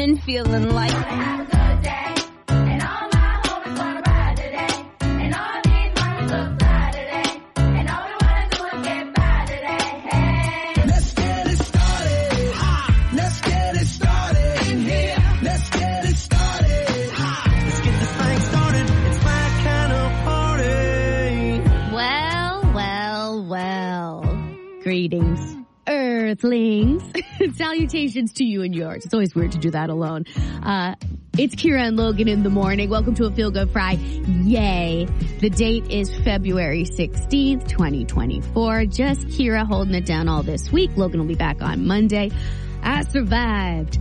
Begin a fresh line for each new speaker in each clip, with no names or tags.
morning feeling like.
Let's get it started. Let's get it started in here. Let's get it started. Let's get this thing started. It's my kind of party.
Well, well, well. Greetings, Earthlings. Salutations to you and yours. It's always weird to do that alone. Uh, it's Kira and Logan in the morning. Welcome to a Feel Good Fry. Yay. The date is February 16th, 2024. Just Kira holding it down all this week. Logan will be back on Monday. I survived.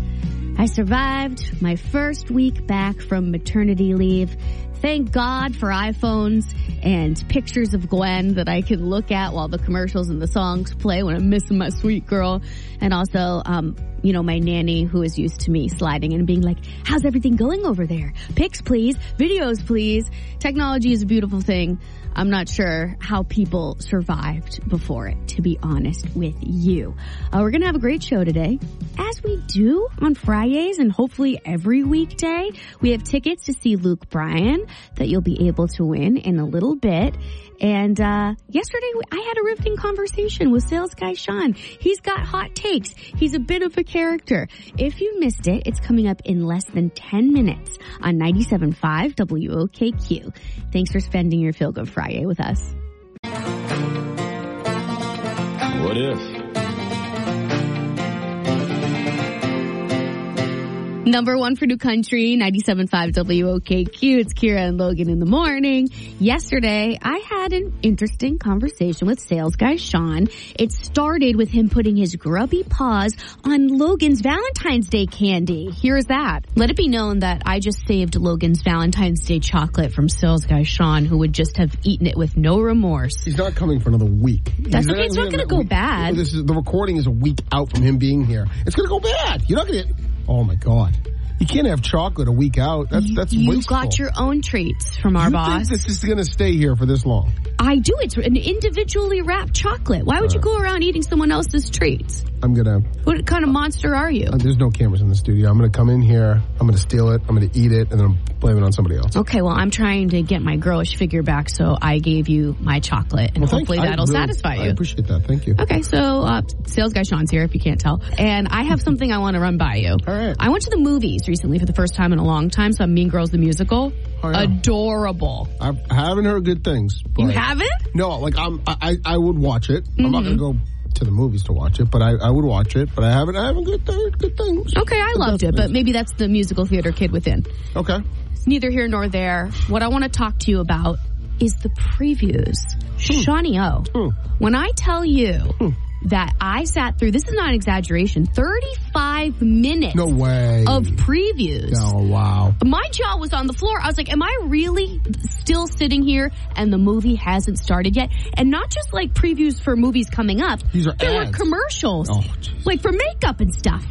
I survived my first week back from maternity leave. Thank God for iPhones and pictures of Gwen that I can look at while the commercials and the songs play when I'm missing my sweet girl. And also, um, you know, my nanny who is used to me sliding and being like, how's everything going over there? Pics, please. Videos, please. Technology is a beautiful thing. I'm not sure how people survived before it, to be honest with you. Uh, we're going to have a great show today, as we do on Fridays and hopefully every weekday. We have tickets to see Luke Bryan that you'll be able to win in a little bit. And uh, yesterday I had a riveting conversation with sales guy Sean. He's got hot takes. He's a bit of a character. If you missed it, it's coming up in less than 10 minutes on 97.5 WOKQ. Thanks for spending your Feel Good Friday with us.
What if?
Number one for New Country, 97.5 WOKQ. It's Kira and Logan in the morning. Yesterday, I had an interesting conversation with sales guy Sean. It started with him putting his grubby paws on Logan's Valentine's Day candy. Here's that. Let it be known that I just saved Logan's Valentine's Day chocolate from sales guy Sean, who would just have eaten it with no remorse.
He's not coming for another week.
That's
He's
okay. It's not gonna go
week.
bad.
This is the recording is a week out from him being here. It's gonna go bad. You're not gonna. Oh my god. You can't have chocolate a week out. That's that's
you
wasteful.
got your own treats from our
you
boss.
think this is gonna stay here for this long?
I do. It's an individually wrapped chocolate. Why would you go around eating someone else's treats?
I'm gonna.
What kind of monster are you?
uh, there's no cameras in the studio. I'm gonna come in here. I'm gonna steal it. I'm gonna eat it, and then I'm blame it on somebody else.
Okay, well, I'm trying to get my girlish figure back, so I gave you my chocolate, and
Well,
hopefully
I
that'll
really-
satisfy you.
I appreciate that. Thank you.
Okay, so uh, sales guy Sean's here, if you can't tell, and I have something I want to run by you.
All right.
I went to the movies recently for the first time in a long time, so Mean Girls the musical.
Oh, yeah.
Adorable.
I haven't heard good things.
You
but-
haven't?
No, like I'm. I I would watch it. I'm not
Mm-hmm.
gonna go to the movies to watch it, but I, I would watch it. But I haven't. I haven't good good things.
Okay, I loved it, but maybe that's the musical theater kid within.
Okay.
neither here nor there. What I want to talk to you about is the previews. Shawnee O,
Hmm.
when I tell you that I sat through, this is not an exaggeration, 35 minutes
No way.
of previews.
Oh wow.
My jaw was on the floor. I was like, am I really still sitting here and the movie hasn't started yet? And not just like previews for movies coming up.
These are
there were commercials.
Oh,
like for makeup and stuff.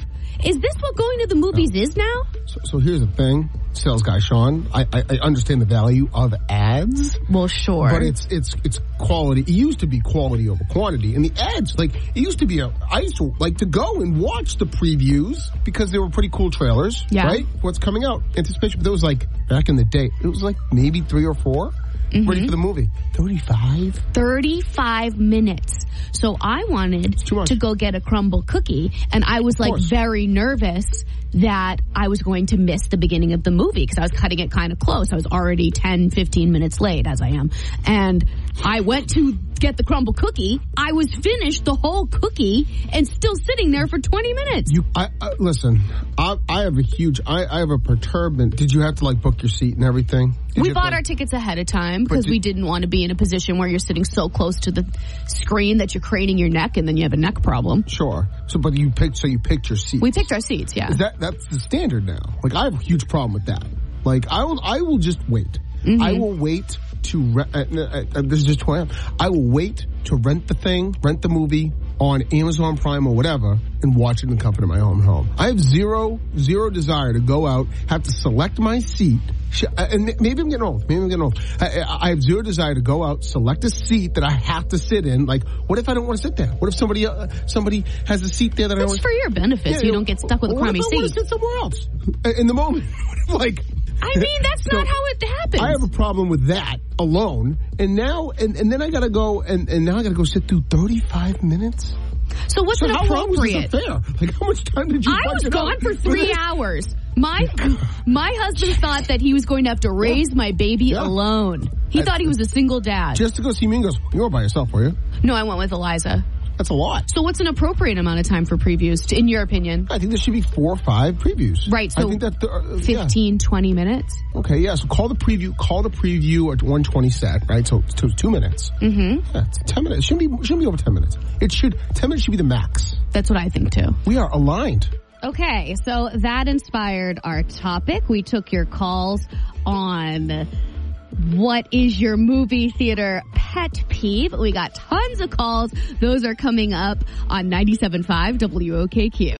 Is this what going to the movies is now?
So, so here's the thing, sales guy Sean. I, I, I understand the value of ads,
Well, sure.
but it's it's it's quality. It used to be quality over quantity, and the ads like it used to be a. I used to like to go and watch the previews because they were pretty cool trailers.
Yeah.
Right. What's coming out? Anticipation. But there was like back in the day, it was like maybe three or 4
Mm-hmm.
Ready for the movie? Thirty-five.
35 minutes. So I wanted to go get a Crumbl cookie and I was like very nervous that I was going to miss the beginning of the movie because I was cutting it kind of close. I was already 10, 15 minutes late as I am. And I went to get the Crumbl cookie. I was finished the whole cookie and still sitting there for 20 minutes.
You, I, I listen. I, I have a huge. I, I have a perturbment. Did you have to like book your seat and everything? Did
we bought our tickets ahead of time because
did-
we didn't want to be in a position where you're sitting so close to the screen that you're craning your neck and then you have a neck problem.
Sure. So, but you picked. So you picked your seat.
We picked our seats, yeah.
Is that that's the standard now? Like I have a huge problem with that. Like I will. I will just wait.
Mm-hmm.
I will wait to. Re- uh, uh, uh, this is just who I am. I will wait to rent the thing, rent the movie on Amazon Prime or whatever and watch it in the comfort of my own home. I have zero, zero desire to go out, have to select my seat. Uh, And maybe I'm getting old. Maybe I'm getting old. I, I I have zero desire to go out, select a seat that I have to sit in. Like, what if I don't want to sit there? What if somebody, uh, somebody has a seat there that I
want?
It's
for your benefit, so you don't get stuck with a crummy
I want
seat.
to sit somewhere else? In the moment, like.
I mean, that's not how it happens.
I have a problem with that alone, and now, and, and then I gotta go, and, and now I gotta go sit through 35 minutes?
so what's
So
an
how long was
appropriate?
Like, how much time did you
I was gone
out
for three hours. My my husband thought that he was going to have to raise my baby
Yeah.
alone. He
I-
thought he was a single dad.
Just to go see Mingos. you were by yourself, were you?
no, I went with Eliza.
That's a lot.
So what's an appropriate amount of time for previews, in your opinion?
I think there should be four or five previews.
Right, So I
think that, uh, yeah.
15, 20 minutes?
Okay, yeah, so call the preview, call the preview at 120 set, right? So, so two minutes.
Mm-hmm.
Yeah, it's 10 minutes. It shouldn't be, shouldn't be over 10 minutes. It should, 10 minutes should be the max.
That's what I think too.
We are aligned.
Okay, so that inspired our topic. We took your calls on what is your movie theater pet peeve. We got tons of calls. Those are coming up on 97.5 WOKQ.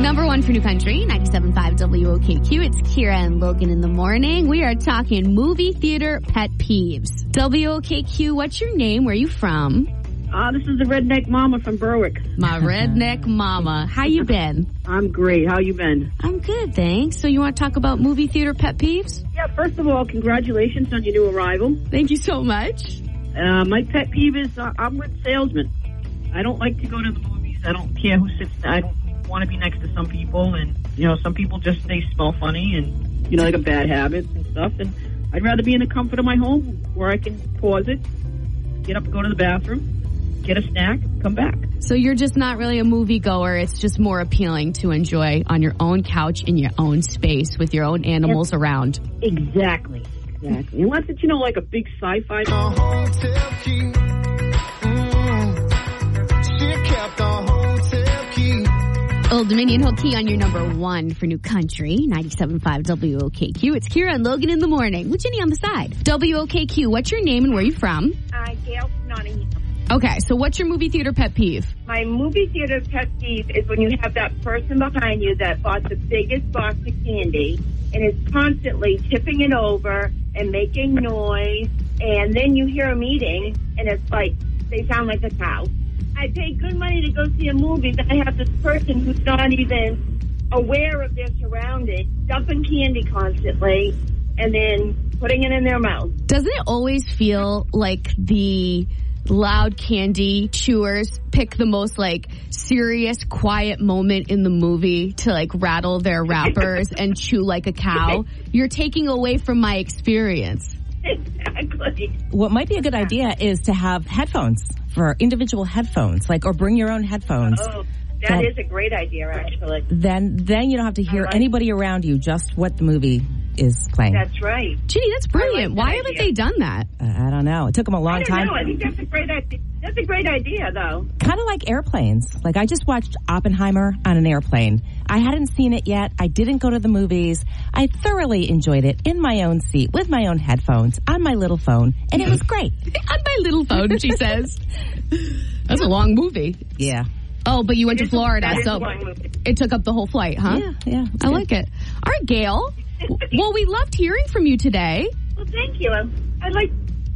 Number one for New Country, 97.5 WOKQ. It's Kira and Logan in the morning. We are talking movie theater pet peeves. WOKQ, what's your name? Where are you from?
Uh, this is the redneck mama from Berwick.
My redneck mama. How you been?
I'm great. How you been?
I'm good, thanks. So you want to talk about movie theater pet peeves?
Yeah, first of all, congratulations on your new arrival.
Thank you so much.
Uh, my pet peeve is uh, I'm with salesmen. I don't like to go to the movies. I don't care who sits. I don't want to be next to some people, and you know, some people just they smell funny, and you know, they got bad habits and stuff. And I'd rather be in the comfort of my home where I can pause it, get up and go to the bathroom, get a snack, come back.
So you're just not really a movie goer. It's just more appealing to enjoy on your own couch in your own space with your own animals around.
Exactly. Exactly. Unless it's you know like a big sci-fi.
Old Dominion Mm. She kept the hotel key.
Old Dominion Hookie on your number one for New Country, 97.5 WOKQ. It's Kira and Logan in the morning with Jenny on the side. WOKQ, what's your name and where are you from?
Uh, Gail Nottingham.
Okay, so what's your movie theater pet peeve?
My movie theater pet peeve is when you have that person behind you that bought the biggest box of candy and is constantly tipping it over and making noise, and then you hear them eating, and it's like they sound like a cow. I pay good money to go see a movie, but I have this person who's not even aware of their surroundings, dumping candy constantly, and then putting it in their mouth.
Doesn't it always feel like the loud candy chewers pick the most like serious quiet moment in the movie to like rattle their wrappers and chew like a cow? You're taking away from my experience.
Exactly.
What might be a good idea is to have headphones for individual headphones, like, or bring your own headphones.
Oh,
That-
that is a great idea, actually.
Then, then you don't have to hear
like-
anybody around you, just what the movie is playing.
That's right.
Ginny, that's brilliant.
that
Why
idea.
haven't they done that?
Uh, I don't know. It took them a long
don't
time.
know. I think that's a great idea. That's a great idea, though.
Kind of like airplanes. Like I just watched Oppenheimer on an airplane. I hadn't seen it yet. I didn't go to the movies. I thoroughly enjoyed it in my own seat with my own headphones on my little phone, and it was great.
On my little phone, she says. That's a long movie.
Yeah.
Oh, but you went to
That is a-
Florida, so
a long movie.
it took up the whole flight, huh?
Yeah, yeah.
I like it. All right, Gail. Well, we loved hearing from you today.
Well, thank you. I like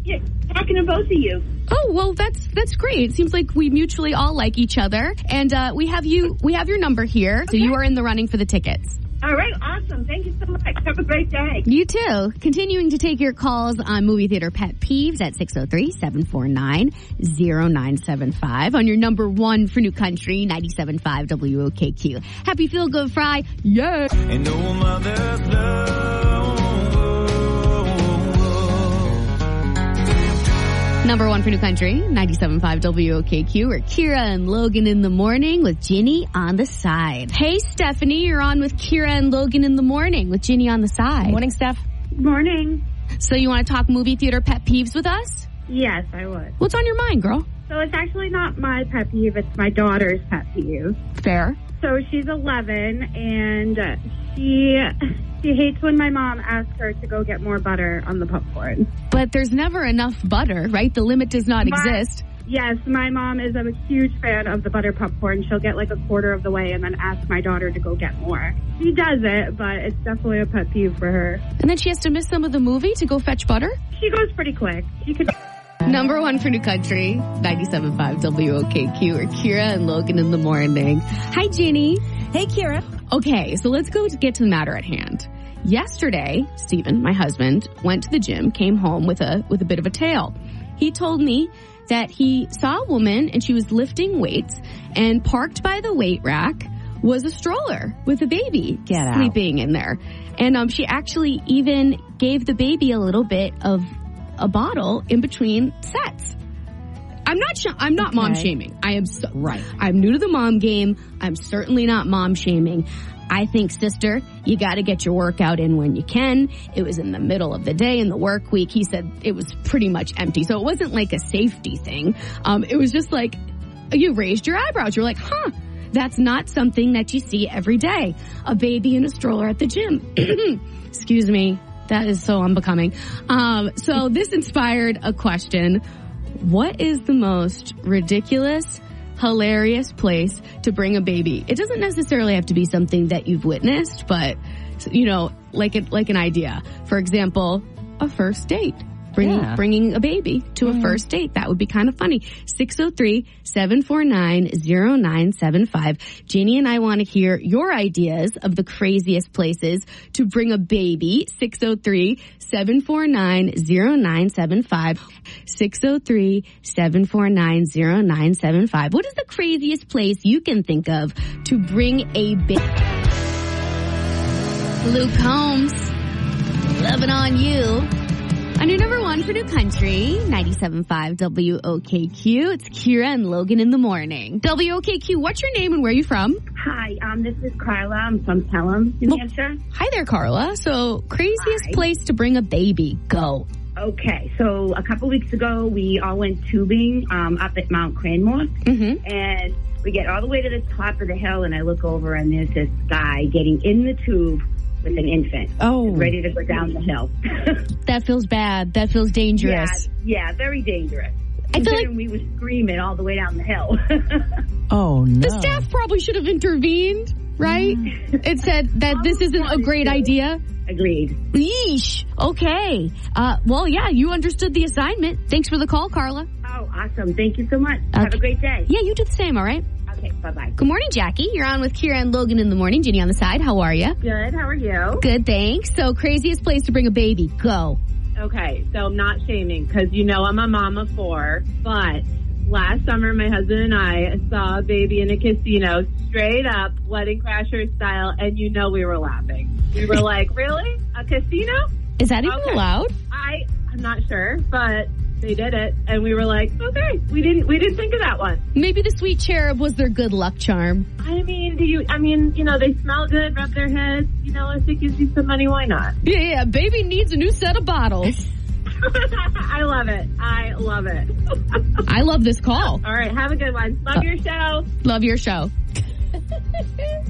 yeah, talking to both of you.
Oh well, that's that's great. It seems like we mutually all like each other, and uh, we have you. We have your number here, so you are in the running for the tickets.
All right, awesome. Thank you so much. Have a great day.
You too. Continuing to take your calls on movie theater pet peeves at 603-749-0975 on your number one for New Country, 97.5 WOKQ. Happy Feel Good Fry. Yeah. Number one for New Country, 97.5 WOKQ. We're Kira and Logan in the morning with Ginny on the side. Hey, Stephanie, you're on with Kira and Logan in the morning with Ginny on the side.
Morning, Steph.
Morning.
So you want to talk movie theater pet peeves with us?
Yes, I would.
What's on your mind, girl?
So it's actually not my pet peeve, it's my daughter's pet peeve.
Fair.
So she's 11 and uh, she She hates when my mom asks her to go get more butter on the popcorn.
But there's never enough butter, right? The limit does not
My-
exist.
Yes, my mom is a huge fan of the butter popcorn. She'll get like a quarter of the way and then ask my daughter to go get more. She does it, but it's definitely a pet peeve for her.
And then she has to miss some of the movie to go fetch butter?
She goes pretty quick. She could.
Number one for New Country, 97.5 WOKQ, or Kira and Logan in the morning. Hi, Ginny.
Hey, Kira.
Okay, so let's go to get to the matter at hand. Yesterday, Stephen, my husband, went to the gym, came home with a with a bit of a tale. He told me that he saw a woman and she was lifting weights and parked by the weight rack was a stroller with a baby
Get out.
sleeping in there. And um, she actually even gave the baby a little bit of a bottle in between sets. I'm not. Sh- I'm not mom shaming. I am so,
Right.
I'm new to the mom game. I'm certainly not mom shaming. I think, sister, you got to get your workout in when you can. It was in the middle of the day in the work week. He said it was pretty much empty, so it wasn't like a safety thing. Um, it was just like you raised your eyebrows. You're like, huh. That's not something that you see every day. A baby in a stroller at the gym. Excuse me. That is so unbecoming. Um, so this inspired a question. What is the most ridiculous, hilarious place to bring a baby? It doesn't necessarily have to be something that you've witnessed, but you know, like a, like an idea. For example, a first date. Bringing,
Yeah.
bringing a baby to a mm-hmm. first date. That would be kind of funny. 603-749-0975. Janie and I want to hear your ideas of the craziest places to bring a baby. 603-749-0975. 603-749-0975. What is the craziest place you can think of to bring a baby? Luke Combs, loving on you. Your number one for New Country, 97.5 WOKQ. It's Kira and Logan in the morning. WOKQ, what's your name and where are you from?
Hi, um, this is Carla. I'm from Pelham, New
Well-
Hampshire.
Hi there, Carla. So, craziest
Hi.
place to bring a baby. Go.
Okay, so a couple weeks ago, we all went tubing um, up at Mount Cranmore,
Mm-hmm.
and we get all the way to the top of the hill, and I look over, and there's this guy getting in the tube with an infant,
Oh.
ready to go down the hill.
That feels bad. That feels dangerous.
yeah, very dangerous.
I feel like
we were screaming all the way down the hill.
Oh, no.
the staff probably should have intervened, right? It said that this isn't a great idea.
Agreed.
Yeesh. Okay. Uh, well, yeah, you understood the assignment. Thanks for the call, Carla.
Oh, awesome. Thank you so much. Have a great day.
Yeah, you do the same, all right?
Okay, bye-bye.
Good morning, Jackie. You're on with Kira and Logan in the morning. Ginny on the side. How are you?
Good. How are you?
Good, thanks. So, craziest place to bring a baby. Go.
Okay, so I'm not shaming because you know I'm a mom of four, but last summer my husband and I saw a baby in a casino straight up wedding crasher style and you know we were laughing. We were like, really? A casino?
Is that even
Okay.
allowed?
I, I'm not sure, but they did it and we were like, okay, we didn't, we didn't think of that one.
Maybe the sweet cherub was their good luck charm.
I mean, do you, I mean, you know, they smell good, rub their heads, you know, if it gives you some money, why not?
Yeah, yeah. Baby needs a new set of bottles.
I love it. I love it.
I love this call.
All right, have a good one. Love uh, your show.
Love your show.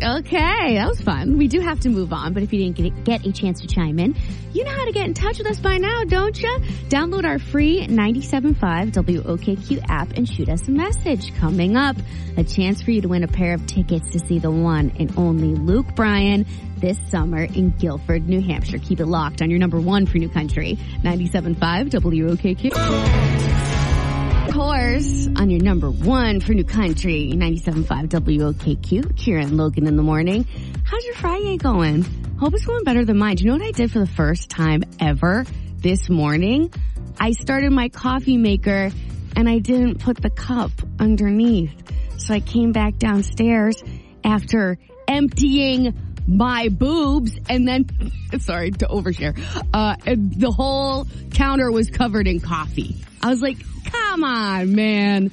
Okay, that was fun. We do have to move on, but if you didn't get, get a chance to chime in, you know how to get in touch with us by now, don't you? Download our free 97.5 WOKQ app and shoot us a message. Coming up, a chance for you to win a pair of tickets to see the one and only Luke Bryan this summer in Gilford, New Hampshire. Keep it locked on your number one for New Country, 97.5 WOKQ course, on your number one for New Country, 97.5 WOKQ, Kira and Logan in the morning. How's your Friday going? Hope it's going better than mine. Do you know what I did for the first time ever this morning? I started my coffee maker and I didn't put the cup underneath. So I came back downstairs after emptying my boobs and then, sorry to overshare, uh, the whole counter was covered in coffee. I was like, come on, man.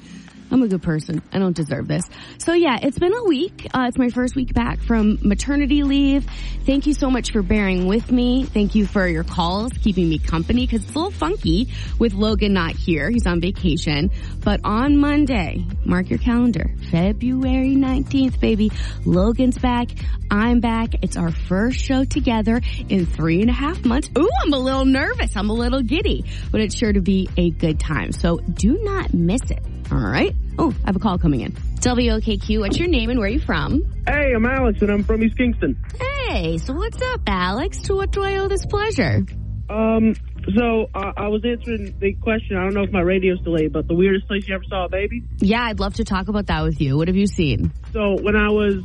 I'm a good person. I don't deserve this. So yeah, it's been a week. Uh, it's my first week back from maternity leave. Thank you so much for bearing with me. Thank you for your calls, keeping me company because it's a little funky with Logan not here. He's on vacation. But on Monday, mark your calendar, February 19th, baby. Logan's back. I'm back. It's our first show together in three and a half months. Ooh, I'm a little nervous. I'm a little giddy, but it's sure to be a good time. So do not miss it. All right. Oh, I have a call coming in. WOKQ, what's your name and where are you from?
Hey, I'm Alex and I'm from East Kingston.
Hey, so what's up, Alex? To what do I owe this pleasure?
Um, so uh, I was answering the question. I don't know if my radio's delayed, but the weirdest place you ever saw a baby.
Yeah, I'd love to talk about that with you. What have you seen?
So when I was,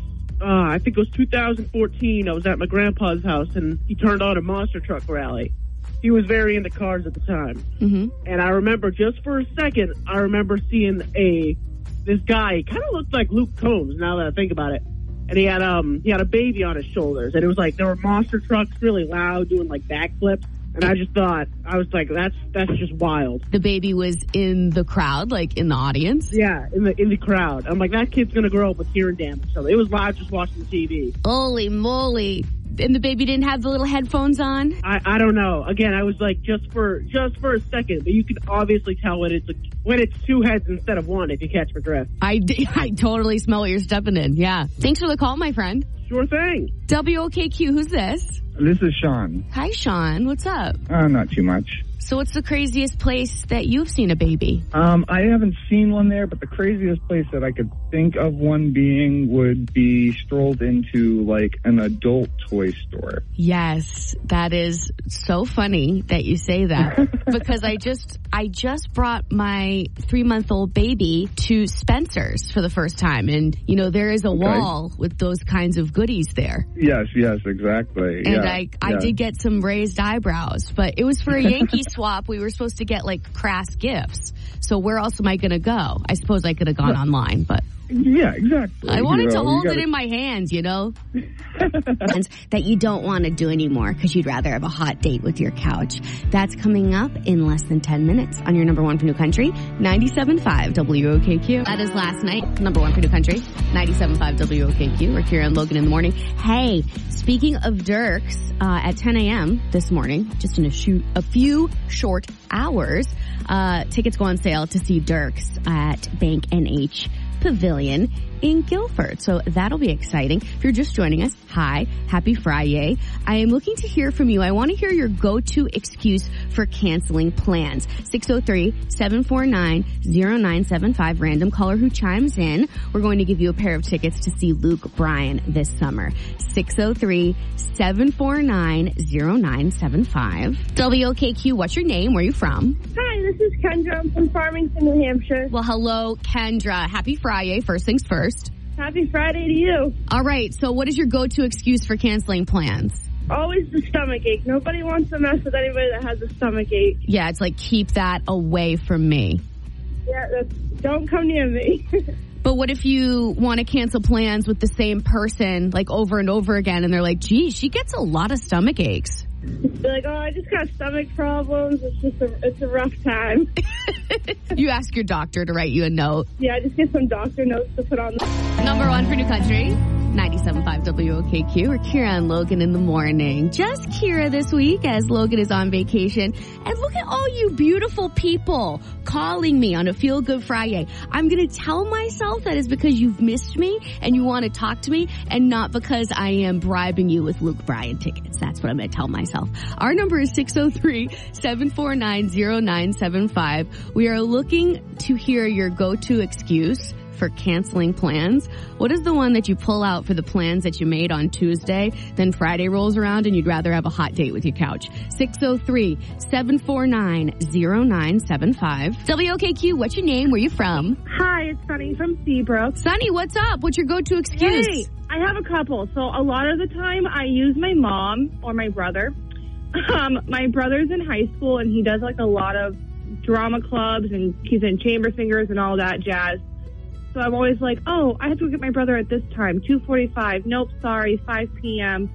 uh, I think it was 2014, I was at my grandpa's house and he turned on a monster truck rally. He was very into cars at the time.
Mm-hmm.
And I remember just for a second, I remember seeing a, this guy, kind of looked like Luke Combs now that I think about it. And he had, um, he had a baby on his shoulders and it was like, there were monster trucks really loud doing like backflips. And I just thought, I was like, that's, that's just wild.
The baby was in the crowd, like in the audience.
Yeah, in the, in the crowd. I'm like, that kid's gonna grow up with hearing damage. So it was live just watching the TV.
Holy moly. And the baby didn't have the little headphones on?
I, I don't know. Again, I was like just for just for a second, but you can obviously tell when it's a, when it's two heads instead of one. If you catch my drift.
I, d- I totally smell what you're stepping in. Yeah. Thanks for the call, my friend.
Sure thing.
WOKQ, who's this?
This is Sean.
Hi, Sean. What's up?
Uh, not too much.
So what's the craziest place that you've seen a baby?
Um, I haven't seen one there, but the craziest place that I could think of one being would be strolled into like an adult toy store.
Yes, that is so funny that you say that because I just I just brought my 3-month-old baby to Spencer's for the first time and you know there is a
Okay.
wall with those kinds of goodies there.
Yes, yes, exactly.
And
yeah,
I I
yeah.
did get some raised eyebrows, but it was for a Yankee swap. We were supposed to get like crass gifts. So where else am I going to go? I suppose I could have gone online, but
Yeah, exactly.
I wanted
You
to
know, you
hold it
gotta-
in my hands, you know? that you don't want to do anymore because you'd rather have a hot date with your couch. That's coming up in less than 10 minutes on your number one for New Country, 97.5 WOKQ. That is last night, number one for New Country, 97.5 WOKQ. We're Kira and Logan in the morning. Hey, speaking of Dierks, uh, at 10 a.m. this morning, just in a, shoot, a few short hours, uh, tickets go on sale to see Dierks at Bank NH Pavilion in Gilford. So that'll be exciting. If you're just joining us, hi, happy Friday. I am looking to hear from you. I want to hear your go-to excuse for canceling plans. 603-749-0975, random caller who chimes in. We're going to give you a pair of tickets to see Luke Bryan this summer. 603-749-0975. WOKQ, what's your name? Where are you from?
Hi, this is Kendra. I'm from Farmington, New Hampshire.
Well, hello, Kendra. Happy Friday. First things first.
Happy Friday to you.
All right. So what is your go-to excuse for canceling plans?
Always the stomach ache. Nobody wants to mess with anybody that has a stomach ache.
Yeah, it's like keep that away from me.
Yeah, that's, don't come near me.
But what if you want to cancel plans with the same person like over and over again and they're like, gee, she gets a lot of stomach aches.
Like, oh, I just got stomach problems. It's just a, it's a rough time.
You ask your doctor to write you a note.
yeah, I just get some doctor notes to put on. The-
Number one for New Country. 97.5 WOKQ. We're Kira and Logan in the morning. Just Kira this week as Logan is on vacation. And look at all you beautiful people calling me on a Feel Good Friday. I'm going to tell myself that is because you've missed me and you want to talk to me and not because I am bribing you with Luke Bryan tickets. That's what I'm going to tell myself. Our number is 603-749-0975. We are looking to hear your go-to excuse for canceling plans? What is the one that you pull out for the plans that you made on Tuesday, then Friday rolls around and you'd rather have a hot date with your couch? 603-749-0975. WOKQ, what's your name? Where you from?
Hi, it's Sunny from Seabrook.
Sunny, what's up? What's your go-to excuse?
Hey, I have a couple. So a lot of the time I use my mom or my brother. Um, my brother's in high school and he does like a lot of drama clubs and he's in chamber singers and all that jazz. So I'm always like, oh, I have to go get my brother at this time, 2.45. Nope, sorry, 5 p.m.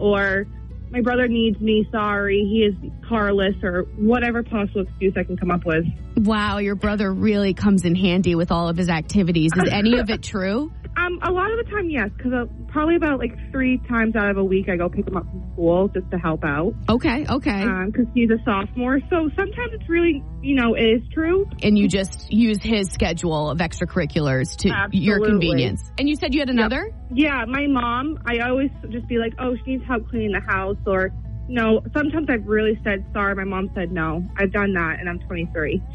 Or my brother needs me. Sorry, he is carless or whatever possible excuse I can come up with.
Wow, your brother really comes in handy with all of his activities. Is any of it true?
Um, a lot of the time, yes, because uh, probably about like three times out of a week, I go pick him up from school just to help out.
Okay, okay.
Um, because he's a sophomore, so sometimes it's really, you know, it is true.
and you just use his schedule of extracurriculars to your convenience. And you said you had another?
Yeah, my mom, I always just be like, oh, she needs help cleaning the house, or no. Sometimes I've really said sorry. My mom said no. I've done that, and I'm 23.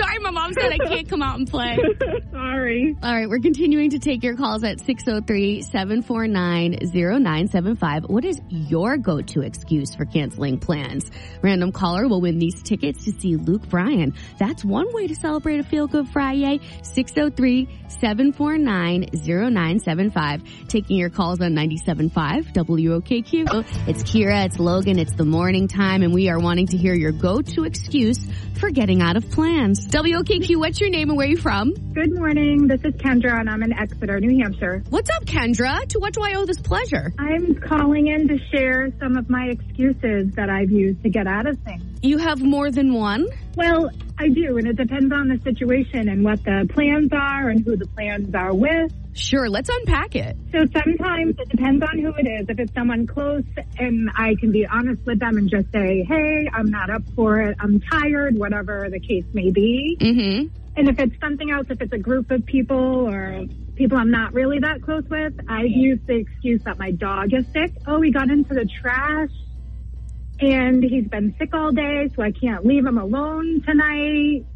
Sorry, my mom said I can't come out and play.
sorry.
All right, we're continuing to take your calls at 603-749-0975. What is your go-to excuse for canceling plans? Random caller will win these tickets to see Luke Bryan. That's one way to celebrate a Feel Good Friday. 603-749-0975. Taking your calls on 97.5 WOKQ. It's Kira, it's Logan, it's the morning time, and we are wanting to hear your go-to excuse for getting out of plans. WOKQ, what's your name and where are you from?
Good morning. This is Kendra, and I'm in Exeter, New Hampshire.
What's up, Kendra? To what do I owe this pleasure?
I'm calling in to share some of my excuses that I've used to get out of things.
You have more than one?
Well, I do, and it depends on the situation and what the plans are and who the plans are with.
Sure, let's unpack it.
So sometimes it depends on who it is. If it's someone close and I can be honest with them and just say, hey, I'm not up for it, I'm tired, whatever the case may be.
Mm-hmm.
And if it's something else, if it's a group of people or people I'm not really that close with, I've used the excuse that my dog is sick. Oh, he got into the trash and he's been sick all day, so I can't leave him alone tonight.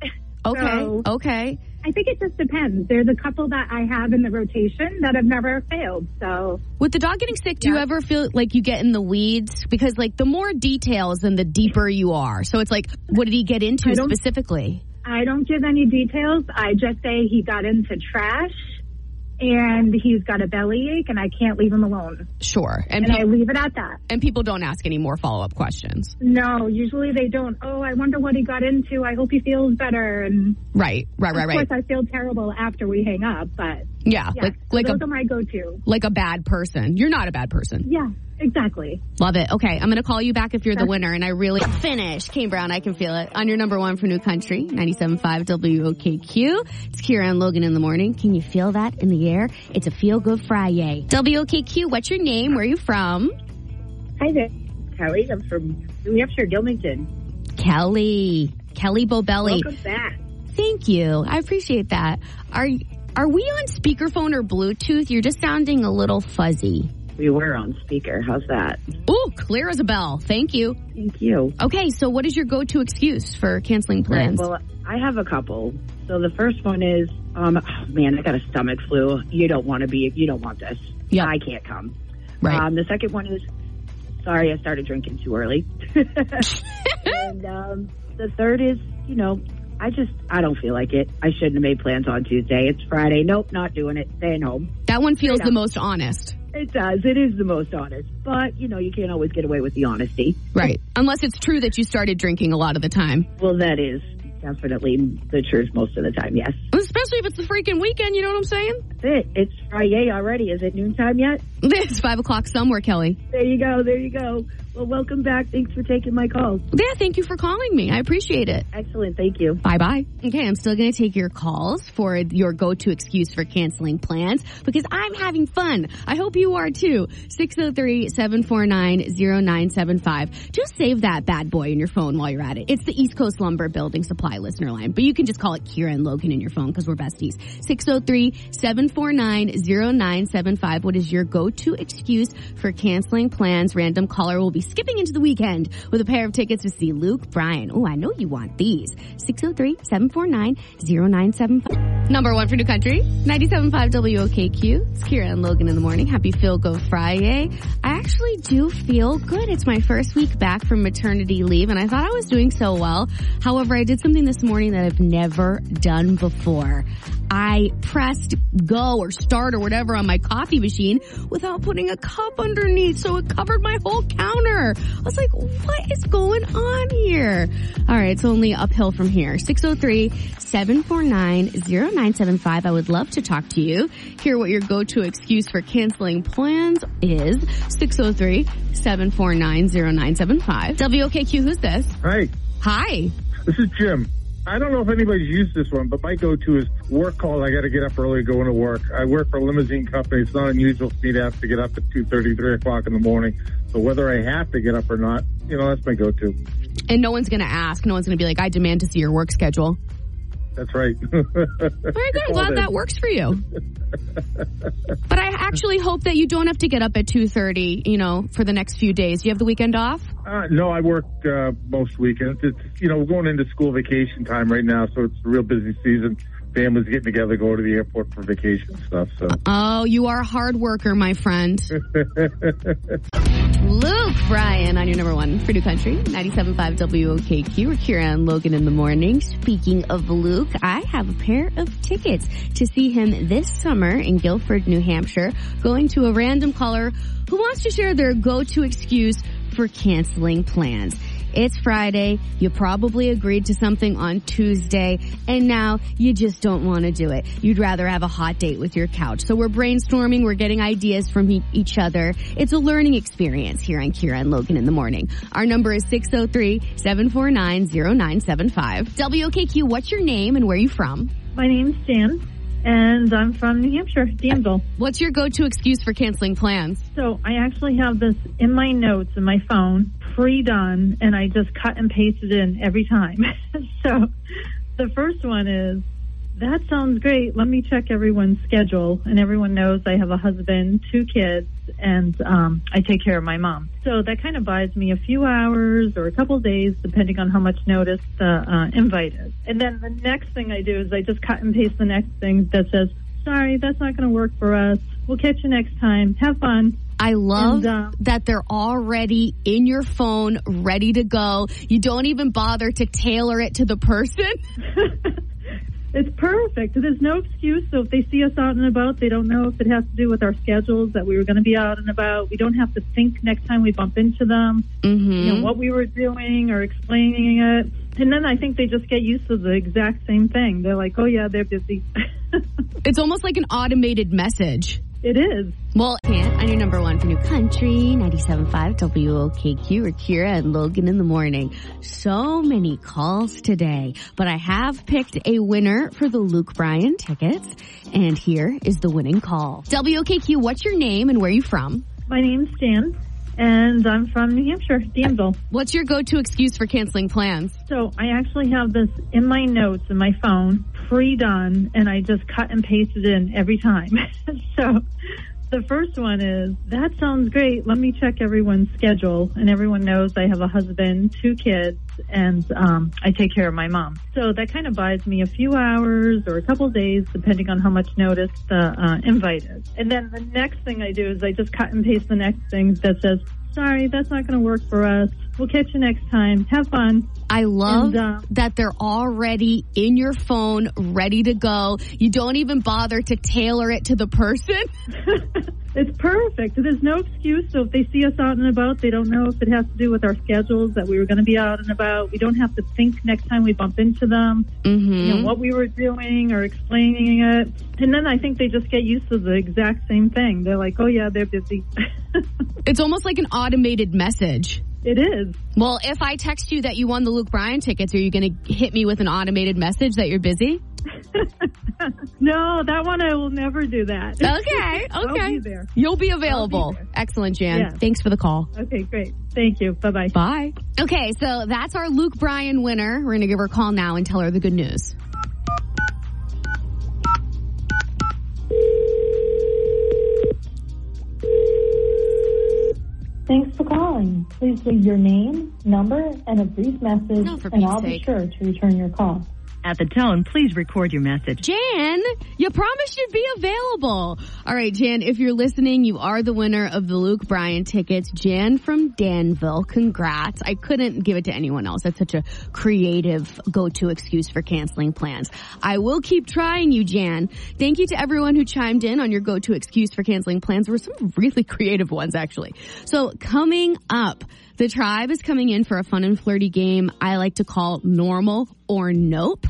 Okay,
So
okay.
I think it just depends. There's a couple that I have in the rotation that have never failed. So
With the dog getting sick, do you ever feel like you get in the weeds? Because like the more details, then the deeper you are. So it's like, what did he get into
I
specifically?
I don't give any details. I just say he got into trash and he's got a bellyache and I can't leave him alone.
Sure.
And,
And,
I leave it at that.
and people don't ask any more follow-up questions.
No, usually they don't. Oh, I wonder what he got into. I hope he feels better. And
Right, right, right,
of course, I feel terrible after we hang up, but
Yeah,
yeah,
like like
those
a
are my go-to.
like a bad person. You're not a bad person.
Yeah, exactly.
Love it. Okay, I'm going to call you back if you're the winner. And I really finish. Kane Brown, I can feel it. On your number one for New Country, 97.5 WOKQ. It's Kira and Logan in the morning. Can you feel that in the air? It's a feel good Friday. WOKQ, what's your name? Where are you from?
Hi there, Kelly. I'm from New Hampshire, Gilmanton.
Kelly. Kelly Bobelli.
Welcome back.
Thank you. I appreciate that. Are are we on speakerphone or Bluetooth? You're just sounding a little fuzzy.
We were on speaker. How's that?
Ooh, clear as a bell. Thank you.
Thank you.
Okay, so what is your go-to excuse for canceling plans?
Well, I have a couple. So the first one is, um, oh, man, I got a stomach flu. You don't want to be, you don't want this.
Yeah.
I can't come.
Right.
Um, the second one is, sorry, I started drinking too early. and um, the third is, you know, I just, I don't feel like it. I shouldn't have made plans on Tuesday. It's Friday. Nope, not doing it. Staying home.
that one feels the most honest.
It does. It is the most honest. But, you know, you can't always get away with the honesty.
Right. Unless it's true that you started drinking a lot of the time.
Well, that is definitely the truth most of the time, yes.
Especially if it's the freaking weekend, you know what I'm saying?
That's it. It's Friday already. Is it noontime yet?
It's five o'clock somewhere, Kelly.
There you go. There you go. Well, welcome back. Thanks for taking my call.
Yeah, thank you for calling me. I appreciate it.
Excellent. Thank you.
Bye bye. Okay, I'm still going to take your calls for your go to excuse for canceling plans because I'm having fun. I hope you are too. 603 749 0975. Just save that bad boy in your phone while you're at it. It's the East Coast Lumber Building Supply listener line, but you can just call it Kira and Logan in your phone because we're besties. 603 749 0975. What is your go to excuse for canceling plans? Random caller will be skipping into the weekend with a pair of tickets to see Luke Bryan. Oh, I know you want these. 603-749-0975. Number one for New Country, 97.5 WOKQ. It's Kira and Logan in the morning. Happy Feel Go Friday. I actually do feel good. It's my first week back from maternity leave and I thought I was doing so well. However, I did something this morning that I've never done before. I pressed go or start or whatever on my coffee machine without putting a cup underneath so it covered my whole counter. Summer. I was like, what is going on here? All right, it's only uphill from here. 603-749-0975. I would love to talk to you. Hear what your go-to excuse for canceling plans is. 603-749-0975. WOKQ, who's this?
Hi,
Hi.
this is Jim. I don't know if anybody's used this one, but my go-to is work call. I got to get up early going to work. I work for a limousine company. It's not unusual for me to have to get up at two thirty, three o'clock in the morning. So whether I have to get up or not, you know, that's my go-to.
And no one's going to ask. No one's going to be like, I demand to see your work schedule.
That's right.
Very good. I'm glad that works for you. But I actually hope that you don't have to get up at 2.30, you know, for the next few days. You have the weekend off?
Uh, no, I work uh, most weekends. It's you know we're going into school vacation time right now, so it's a real busy season. Families getting together, go to the airport for vacation stuff. So
Oh, you are a hard worker, my friend. Luke Bryan on your number one for New Country, 97.5 WOKQ. We're Kira and Logan in the morning. Speaking of Luke, I have a pair of tickets to see him this summer in Gilford, New Hampshire, going to a random caller who wants to share their go-to excuse for canceling plans. It's Friday. You probably agreed to something on Tuesday and now you just don't want to do it. You'd rather have a hot date with your couch. So we're brainstorming. We're getting ideas from each other. It's a learning experience here on Kira and Logan in the morning. Our number is 603-749-0975. WOKQ, what's your name and where are you from?
My name's Jan, and I'm from New Hampshire, Danville.
What's your go-to excuse for canceling plans?
So I actually have this in my notes in my phone, pre-done, and I just cut and paste it in every time. so the first one is, that sounds great. Let me check everyone's schedule. And everyone knows I have a husband, two kids, and um, I take care of my mom. So that kind of buys me a few hours or a couple days, depending on how much notice the uh, invite is. And then the next thing I do is I just cut and paste the next thing that says, sorry, that's not going to work for us. We'll catch you next time. Have fun.
I love
And, uh,
that they're already in your phone, ready to go. You don't even bother to tailor it to the person.
It's perfect. There's no excuse. So if they see us out and about, they don't know if it has to do with our schedules that we were going to be out and about. We don't have to think next time we bump into them,
mm-hmm.
you know, what we were doing or explaining it. And then I think they just get used to the exact same thing. They're like, oh yeah, they're busy.
It's almost like an automated message.
It is.
Well, on your number one for New Country, 97.5 WOKQ, or Kira and Logan in the morning. So many calls today, but I have picked a winner for the Luke Bryan tickets, and here is the winning call. WOKQ, what's your name and where are you from?
My name's Jan, and I'm from New Hampshire, Danville.
What's your go-to excuse for canceling plans?
So I actually have this in my notes in my phone, pre-done, and I just cut and paste it in every time. so the first one is, that sounds great. Let me check everyone's schedule. And everyone knows I have a husband, two kids, and um, I take care of my mom. So that kind of buys me a few hours or a couple days, depending on how much notice the uh, invite is. And then the next thing I do is I just cut and paste the next thing that says, sorry, that's not going to work for us. We'll catch you next time. Have fun.
I love
And, uh,
that they're already in your phone, ready to go. You don't even bother to tailor it to the person.
It's perfect. There's no excuse. So if they see us out and about, they don't know if it has to do with our schedules that we were going to be out and about. We don't have to think next time we bump into them,
mm-hmm.
you know, what we were doing or explaining it. And then I think they just get used to the exact same thing. They're like, oh yeah, they're busy.
It's almost like an automated message.
It is.
Well, if I text you that you won the Luke Bryan tickets, are you going to hit me with an automated message that you're busy?
no, that one I will never do that.
Okay,
I'll
okay.
be there.
You'll be available. Excellent, Jan.
Yeah.
Thanks for the call.
Okay, great. Thank you. Bye bye.
Bye. Okay, so that's our Luke Bryan winner. We're going to give her a call now and tell her the good news.
Thanks for calling. Please leave your name, number, and a brief message,
No,
and I'll
sake.
be sure to return your call.
At the tone, please record your message.
Jan, you promised you'd be available. All right, Jan, if you're listening, you are the winner of the Luke Bryan tickets. Jan from Danville, congrats. I couldn't give it to anyone else. That's such a creative go-to excuse for canceling plans. I will keep trying you, Jan. Thank you to everyone who chimed in on your go-to excuse for canceling plans. There were some really creative ones, actually. So coming up, The tribe is coming in for a fun and flirty game I like to call normal or nope.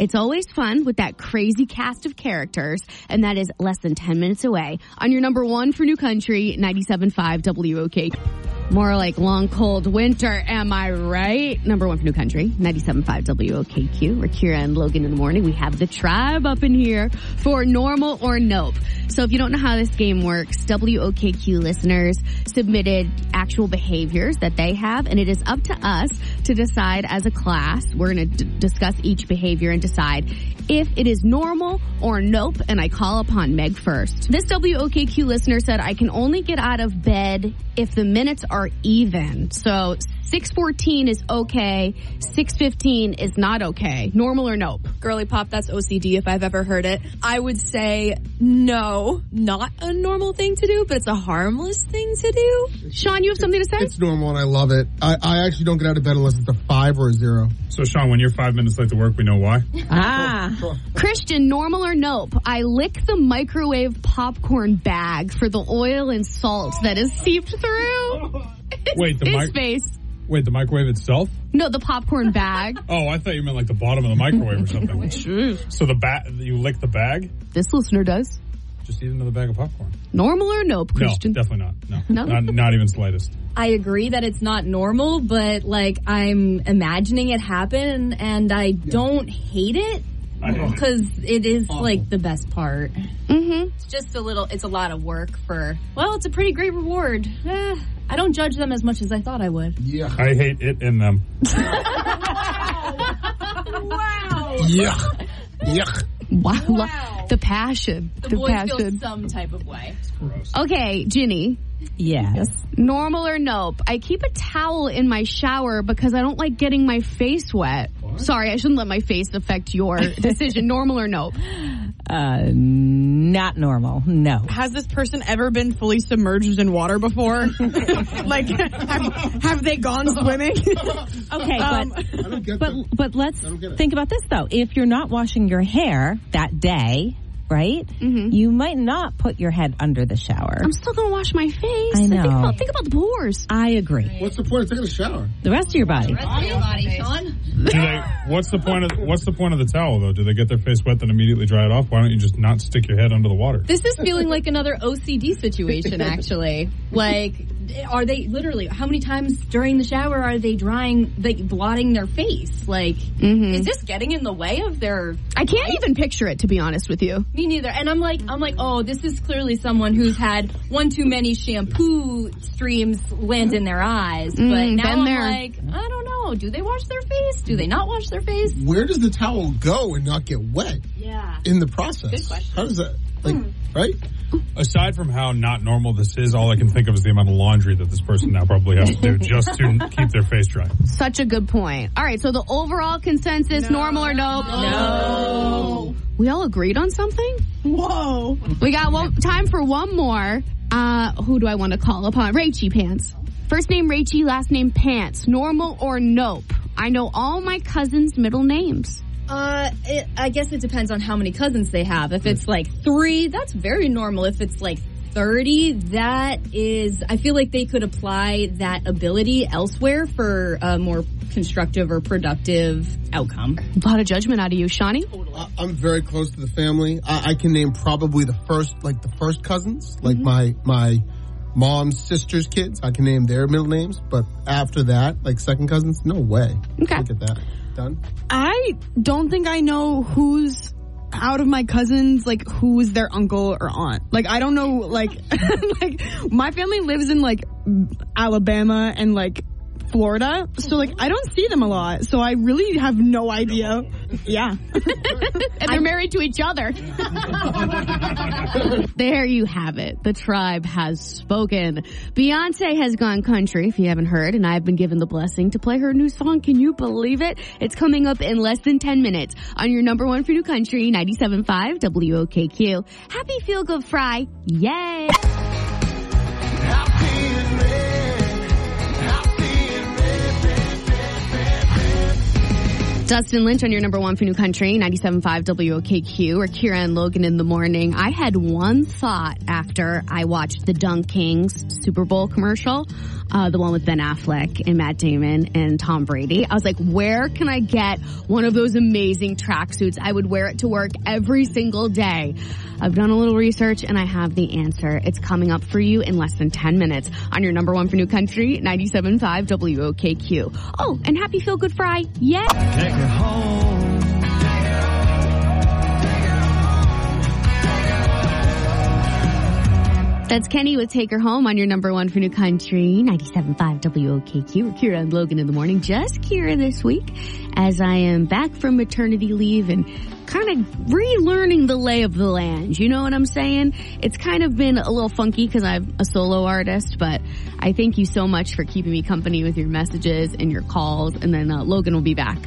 It's always fun with that crazy cast of characters, and that is less than 10 minutes away on your number one for New Country, 97.5 WOK. More like long, cold winter, am I right? Number one for New Country, 97.5 WOKQ. We're Kira and Logan in the morning. We have the tribe up in here for normal or nope. So if you don't know how this game works, WOKQ listeners submitted actual behaviors that they have, and it is up to us to decide as a class. We're going to d- discuss each behavior and decide if it is normal or nope, and I call upon Meg first. This WOKQ listener said, I can only get out of bed if the minutes are even. So 614 is okay, 615 is not okay. Normal or nope?
Girly pop, that's OCD if I've ever heard it. I would say no, not a normal thing to do, but it's a harmless thing to do.
Sean, you have something to say?
It's normal and I love it. I, I actually don't get out of bed unless it's a five or a zero.
So, Sean, when you're five minutes late to work, we know why.
Ah. Christian, normal or nope? I lick the microwave popcorn bag for the oil and salt that is seeped through.
Wait, the
His
mic-
face.
Wait, the microwave itself?
No, the popcorn bag.
Oh, I thought you meant like the bottom of the microwave or something. so the bat, you lick the bag?
This listener does.
Just eat another bag of popcorn.
Normal or nope, Christian?
No, definitely not. No,
No?
Not, not even slightest.
I agree that it's not normal, but like I'm imagining it happen and I don't hate it because it is like the best part.
Mm-hmm.
It's just a little, it's a lot of work for, well, it's a pretty great reward. Eh, I don't judge them as much as I thought I would.
Yeah.
I hate it in them.
wow.
Yuck. Yuck.
Wow. The passion.
The,
The,
boys
passion.
feel some type of way.
Okay, Ginny.
Yes.
Normal or nope? I keep a towel in my shower because I don't like getting my face wet. Sorry, I shouldn't let my face affect your decision. Normal or nope?
Uh, not normal. No.
Has this person ever been fully submerged in water before? like, have, have they gone swimming?
Okay,
Um,
but but but let's think about this though. If you're not washing your hair that day, right? Mm-hmm. You might not put your head under the shower.
I'm still gonna wash my face.
I
Think
know.
about, think about the pores.
I agree.
What's the point of taking a shower?
The rest of your body.
Rest of your Do they? What's the point of What's the point of the towel though? Do they get their face wet then immediately dry it off? Why don't you just not stick your head under the water?
This is feeling like another OCD situation, actually. Like, are they literally, how many times during the shower are they drying, like, blotting their face? Like, is this getting in the way of their.
I can't even picture it, to be honest with you.
Me neither. And I'm like, I'm like, oh, this is clearly someone who's had one too many shampoo streams land in their eyes. But
Mm,
now I'm
there.
like, I don't know. Do they wash their face? Do they not wash their face?
Where does the towel go and not get wet
Yeah.
in the process?
Good question.
How does that, like, right?
Aside from how not normal this is, all I can think of is the amount of laundry that this person now probably has to do just to keep their face dry.
Such a good point. All right, so the overall consensus, normal or nope? No. We all agreed on something?
Whoa.
We got one, time for one more. Uh, who do I want to call upon? Rachy Pants. First name Rachy, last name Pants. Normal or nope? I know all my cousins' middle names.
Uh, it, I guess it depends on how many cousins they have. If it's like three, that's very normal. If it's like 30, that is, I feel like they could apply that ability elsewhere for a more constructive or productive outcome.
A lot of judgment out of you, Shawnee.
I- I'm very close to the family. I, I can name probably the first, like the first cousins, like my my mom's sister's kids. I can name their middle names, but after that, like second cousins, no way.
Okay.
Look at that. Done.
I don't think I know who's out of my cousins, like who is their uncle or aunt. Like I don't know, like, like my family lives in like Alabama and like Florida, so like I don't see them a lot. So I really have no idea. Yeah.
and they're married to each other. there you have it. The tribe has spoken. Beyonce has gone country, if you haven't heard, and I've been given the blessing to play her new song. Can you believe it? It's coming up in less than 10 minutes on your number one for new country, 97.5 WOKQ. Happy Feel Good Fry. Yay! Dustin Lynch on your number one for New Country, 97.5 WOKQ, or Kira and Logan in the morning. I had one thought after I watched the DunKings Super Bowl commercial. Uh, the one with Ben Affleck and Matt Damon and Tom Brady. I was like, where can I get one of those amazing tracksuits? I would wear it to work every single day. I've done a little research and I have the answer. It's coming up for you in less than 10 minutes on your number one for New Country, 97.5 WOKQ. Oh, and happy Feel Good Fry. Yeah. That's Kenny with Take Her Home on your number one for New Country, 97.5 WOKQ. Kira and Logan in the morning. Just Kira this week as I am back from maternity leave and kind of relearning the lay of the land. You know what I'm saying? It's kind of been a little funky because I'm a solo artist, but I thank you so much for keeping me company with your messages and your calls. And then uh, Logan will be back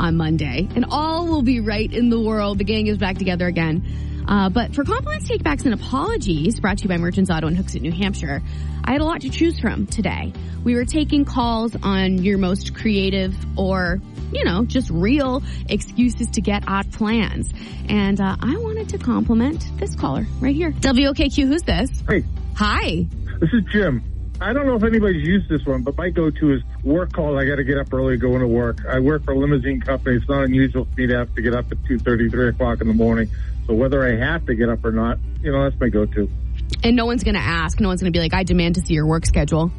on Monday and all will be right in the world. The gang is back together again. Uh, but for compliments, takebacks, and apologies, brought to you by Merchants Auto in Hooksett, New Hampshire, I had a lot to choose from today. We were taking calls on your most creative or, you know, just real excuses to get odd plans. And uh, I wanted to compliment this caller right here. WOKQ, who's this?
Hey.
Hi.
This is Jim. I don't know if anybody's used this one, but my go-to is work call. I got to get up early going to work. I work for a limousine company. It's not unusual for me to have to get up at two thirty, three o'clock in the morning. So whether I have to get up or not, you know, that's my go-to.
And no one's going to ask. No one's going to be like, I demand to see your work schedule.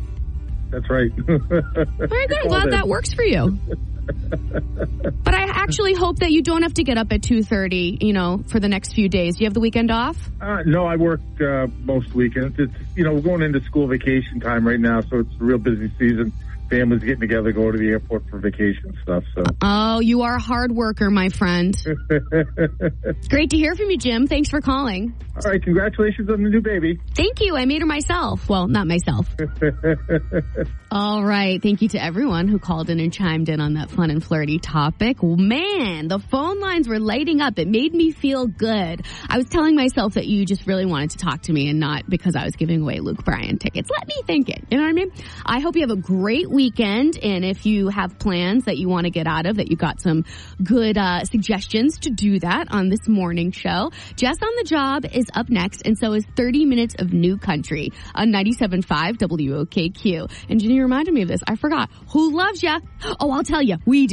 That's right.
Very good. I'm glad that works for you. But I actually hope that you don't have to get up at 2.30, you know, for the next few days. Do you have the weekend off?
Uh, no, I work uh, most weekends. It's you know we're going into school vacation time right now, so it's a real busy season. Families getting together, going to the airport for vacation stuff. So
Oh, you are a hard worker, my friend. Great to hear from you, Jim. Thanks for calling.
all right, congratulations on the new baby.
Thank you. I made her myself. Well, not myself. All right. Thank you to everyone who called in and chimed in on that fun and flirty topic. Man, the phone lines were lighting up. It made me feel good. I was telling myself that you just really wanted to talk to me and not because I was giving away Luke Bryan tickets. Let me think it. You know what I mean? I hope you have a great weekend. And if you have plans that you want to get out of, that you got some good uh, suggestions to do that on this morning show. Jess on the job is up next, and so is 30 minutes of new country on 97.5 WOKQ. And Jenny reminded me of this. I forgot. Who loves ya? Oh, I'll tell you. We do.